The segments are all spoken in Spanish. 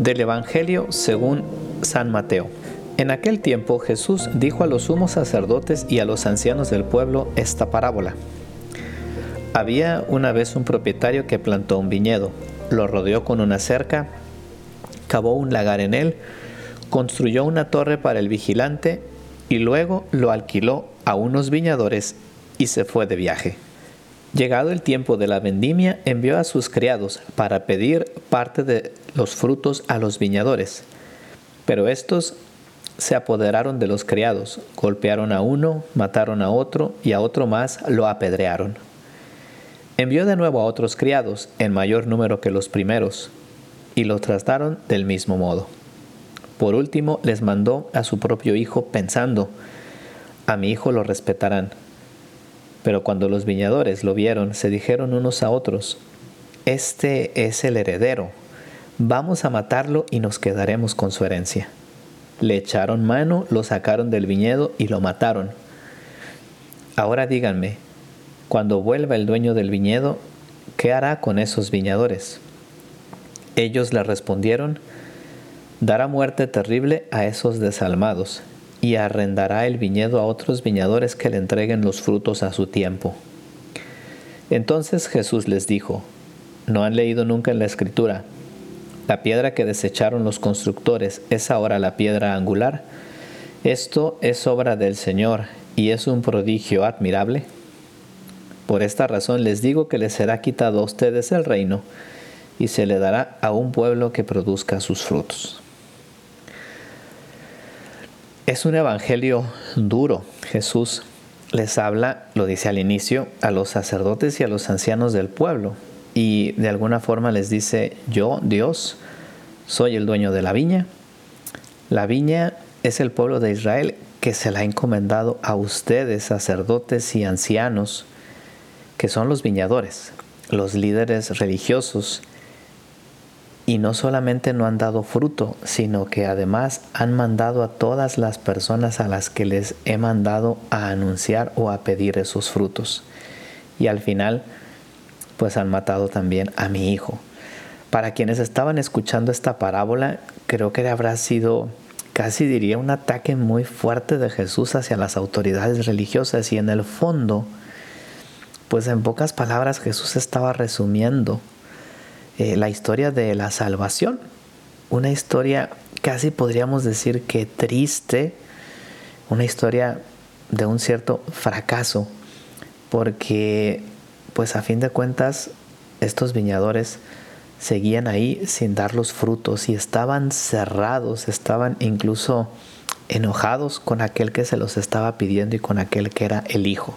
Del Evangelio según San Mateo. En aquel tiempo Jesús dijo a los sumos sacerdotes y a los ancianos del pueblo esta parábola. Había una vez un propietario que plantó un viñedo, lo rodeó con una cerca, cavó un lagar en él, construyó una torre para el vigilante y luego lo alquiló a unos viñadores y se fue de viaje. Llegado el tiempo de la vendimia, envió a sus criados para pedir parte de los frutos a los viñadores. Pero estos se apoderaron de los criados, golpearon a uno, mataron a otro y a otro más lo apedrearon. Envió de nuevo a otros criados, en mayor número que los primeros, y los trataron del mismo modo. Por último, les mandó a su propio hijo pensando, a mi hijo lo respetarán. Pero cuando los viñadores lo vieron, se dijeron unos a otros, este es el heredero, vamos a matarlo y nos quedaremos con su herencia. Le echaron mano, lo sacaron del viñedo y lo mataron. Ahora díganme, cuando vuelva el dueño del viñedo, ¿qué hará con esos viñadores? Ellos le respondieron, dará muerte terrible a esos desalmados y arrendará el viñedo a otros viñadores que le entreguen los frutos a su tiempo. Entonces Jesús les dijo, ¿no han leído nunca en la escritura? La piedra que desecharon los constructores es ahora la piedra angular. Esto es obra del Señor y es un prodigio admirable. Por esta razón les digo que les será quitado a ustedes el reino y se le dará a un pueblo que produzca sus frutos. Es un evangelio duro. Jesús les habla, lo dice al inicio, a los sacerdotes y a los ancianos del pueblo y de alguna forma les dice, yo, Dios, soy el dueño de la viña. La viña es el pueblo de Israel que se la ha encomendado a ustedes, sacerdotes y ancianos, que son los viñadores, los líderes religiosos. Y no solamente no han dado fruto, sino que además han mandado a todas las personas a las que les he mandado a anunciar o a pedir esos frutos. Y al final, pues han matado también a mi hijo. Para quienes estaban escuchando esta parábola, creo que habrá sido casi diría un ataque muy fuerte de Jesús hacia las autoridades religiosas y en el fondo, pues en pocas palabras Jesús estaba resumiendo eh, la historia de la salvación, una historia casi podríamos decir que triste, una historia de un cierto fracaso, porque pues a fin de cuentas estos viñadores seguían ahí sin dar los frutos y estaban cerrados, estaban incluso enojados con aquel que se los estaba pidiendo y con aquel que era el hijo.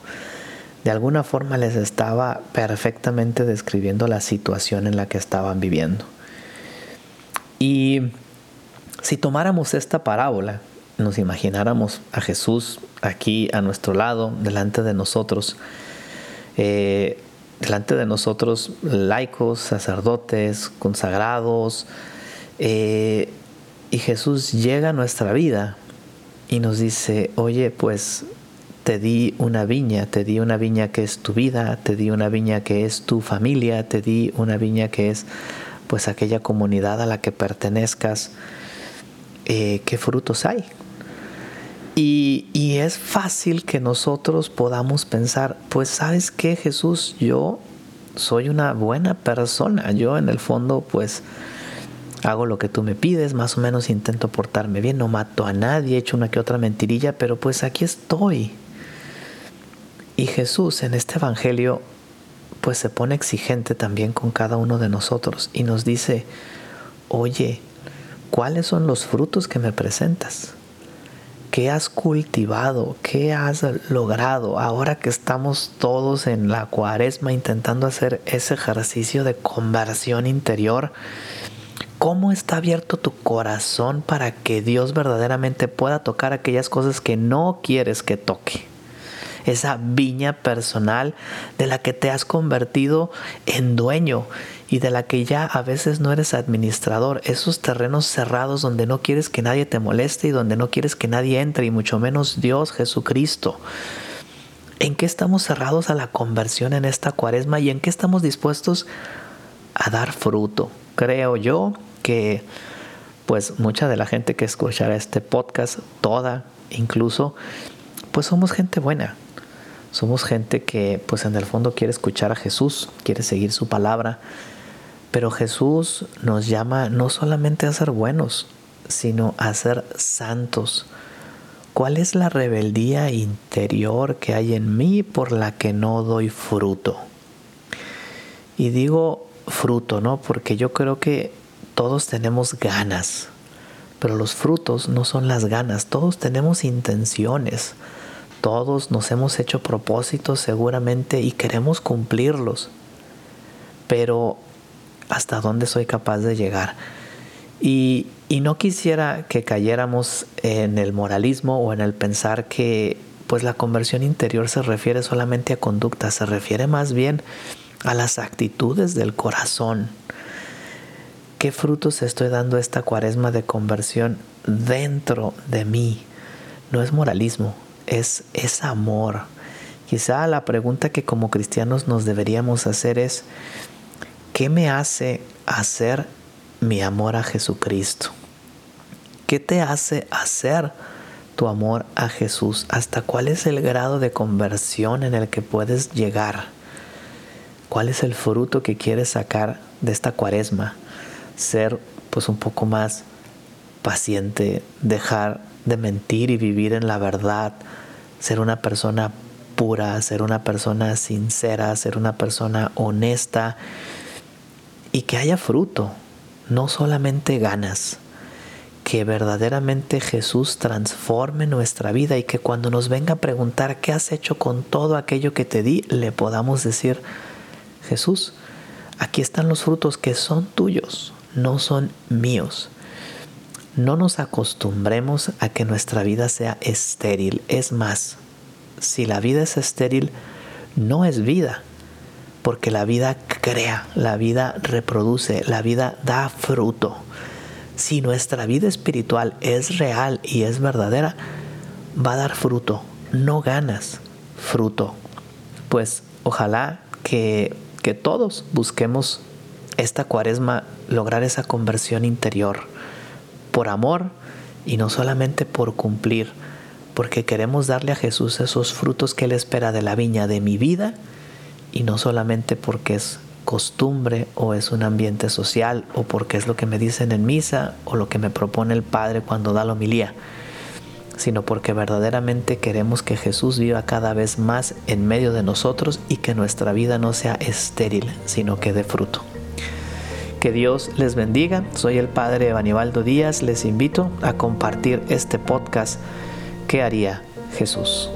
De alguna forma les estaba perfectamente describiendo la situación en la que estaban viviendo. Y si tomáramos esta parábola, nos imagináramos a Jesús aquí a nuestro lado, delante de nosotros, eh, delante de nosotros laicos, sacerdotes, consagrados, eh, y Jesús llega a nuestra vida y nos dice, oye, pues te di una viña, te di una viña que es tu vida, te di una viña que es tu familia, te di una viña que es pues aquella comunidad a la que pertenezcas, eh, ¿qué frutos hay? Y, es fácil que nosotros podamos pensar, pues sabes qué Jesús, yo soy una buena persona, yo en el fondo pues hago lo que tú me pides, más o menos intento portarme bien, no mato a nadie, he hecho una que otra mentirilla, pero pues aquí estoy. Y Jesús en este Evangelio pues se pone exigente también con cada uno de nosotros y nos dice, oye, ¿cuáles son los frutos que me presentas? ¿Qué has cultivado? ¿Qué has logrado ahora que estamos todos en la cuaresma intentando hacer ese ejercicio de conversión interior? ¿Cómo está abierto tu corazón para que Dios verdaderamente pueda tocar aquellas cosas que no quieres que toque? Esa viña personal de la que te has convertido en dueño y de la que ya a veces no eres administrador, esos terrenos cerrados donde no quieres que nadie te moleste y donde no quieres que nadie entre y mucho menos Dios Jesucristo. ¿En qué estamos cerrados a la conversión en esta cuaresma y en qué estamos dispuestos a dar fruto? Creo yo que pues mucha de la gente que escuchará este podcast, toda incluso, pues somos gente buena. Somos gente que pues en el fondo quiere escuchar a Jesús, quiere seguir su palabra. Pero Jesús nos llama no solamente a ser buenos, sino a ser santos. ¿Cuál es la rebeldía interior que hay en mí por la que no doy fruto? Y digo fruto, ¿no? Porque yo creo que todos tenemos ganas, pero los frutos no son las ganas, todos tenemos intenciones, todos nos hemos hecho propósitos seguramente y queremos cumplirlos, pero ¿hasta dónde soy capaz de llegar? Y, no quisiera que cayéramos en el moralismo o en el pensar que pues la conversión interior se refiere solamente a conducta, se refiere más bien a las actitudes del corazón, ¿Qué frutos estoy dando esta cuaresma de conversión dentro de mí? No es moralismo, es, es amor. Quizá la pregunta que como cristianos nos deberíamos hacer es, ¿qué me hace hacer mi amor a Jesucristo? ¿Qué te hace hacer tu amor a Jesús? ¿Hasta cuál es el grado de conversión en el que puedes llegar? ¿Cuál es el fruto que quieres sacar de esta cuaresma? ser pues un poco más paciente, dejar de mentir y vivir en la verdad, ser una persona pura, ser una persona sincera, ser una persona honesta y que haya fruto, no solamente ganas, que verdaderamente Jesús transforme nuestra vida y que cuando nos venga a preguntar qué has hecho con todo aquello que te di, le podamos decir, Jesús, aquí están los frutos que son tuyos, no son míos. No nos acostumbremos a que nuestra vida sea estéril. Es más, si la vida es estéril, no es vida, porque la vida crea, la vida reproduce, la vida da fruto. Si nuestra vida espiritual es real y es verdadera, va a dar fruto, no ganas fruto. Pues ojalá que, que todos busquemos esta cuaresma lograr esa conversión interior por amor y no solamente por cumplir, porque queremos darle a Jesús esos frutos que Él espera de la viña de mi vida y no solamente porque es costumbre o es un ambiente social o porque es lo que me dicen en misa o lo que me propone el Padre cuando da la homilía, sino porque verdaderamente queremos que Jesús viva cada vez más en medio de nosotros y que nuestra vida no sea estéril, sino que dé fruto. Que Dios les bendiga. Soy el Padre Evanibaldo Díaz. Les invito a compartir este podcast. ¿Qué haría Jesús?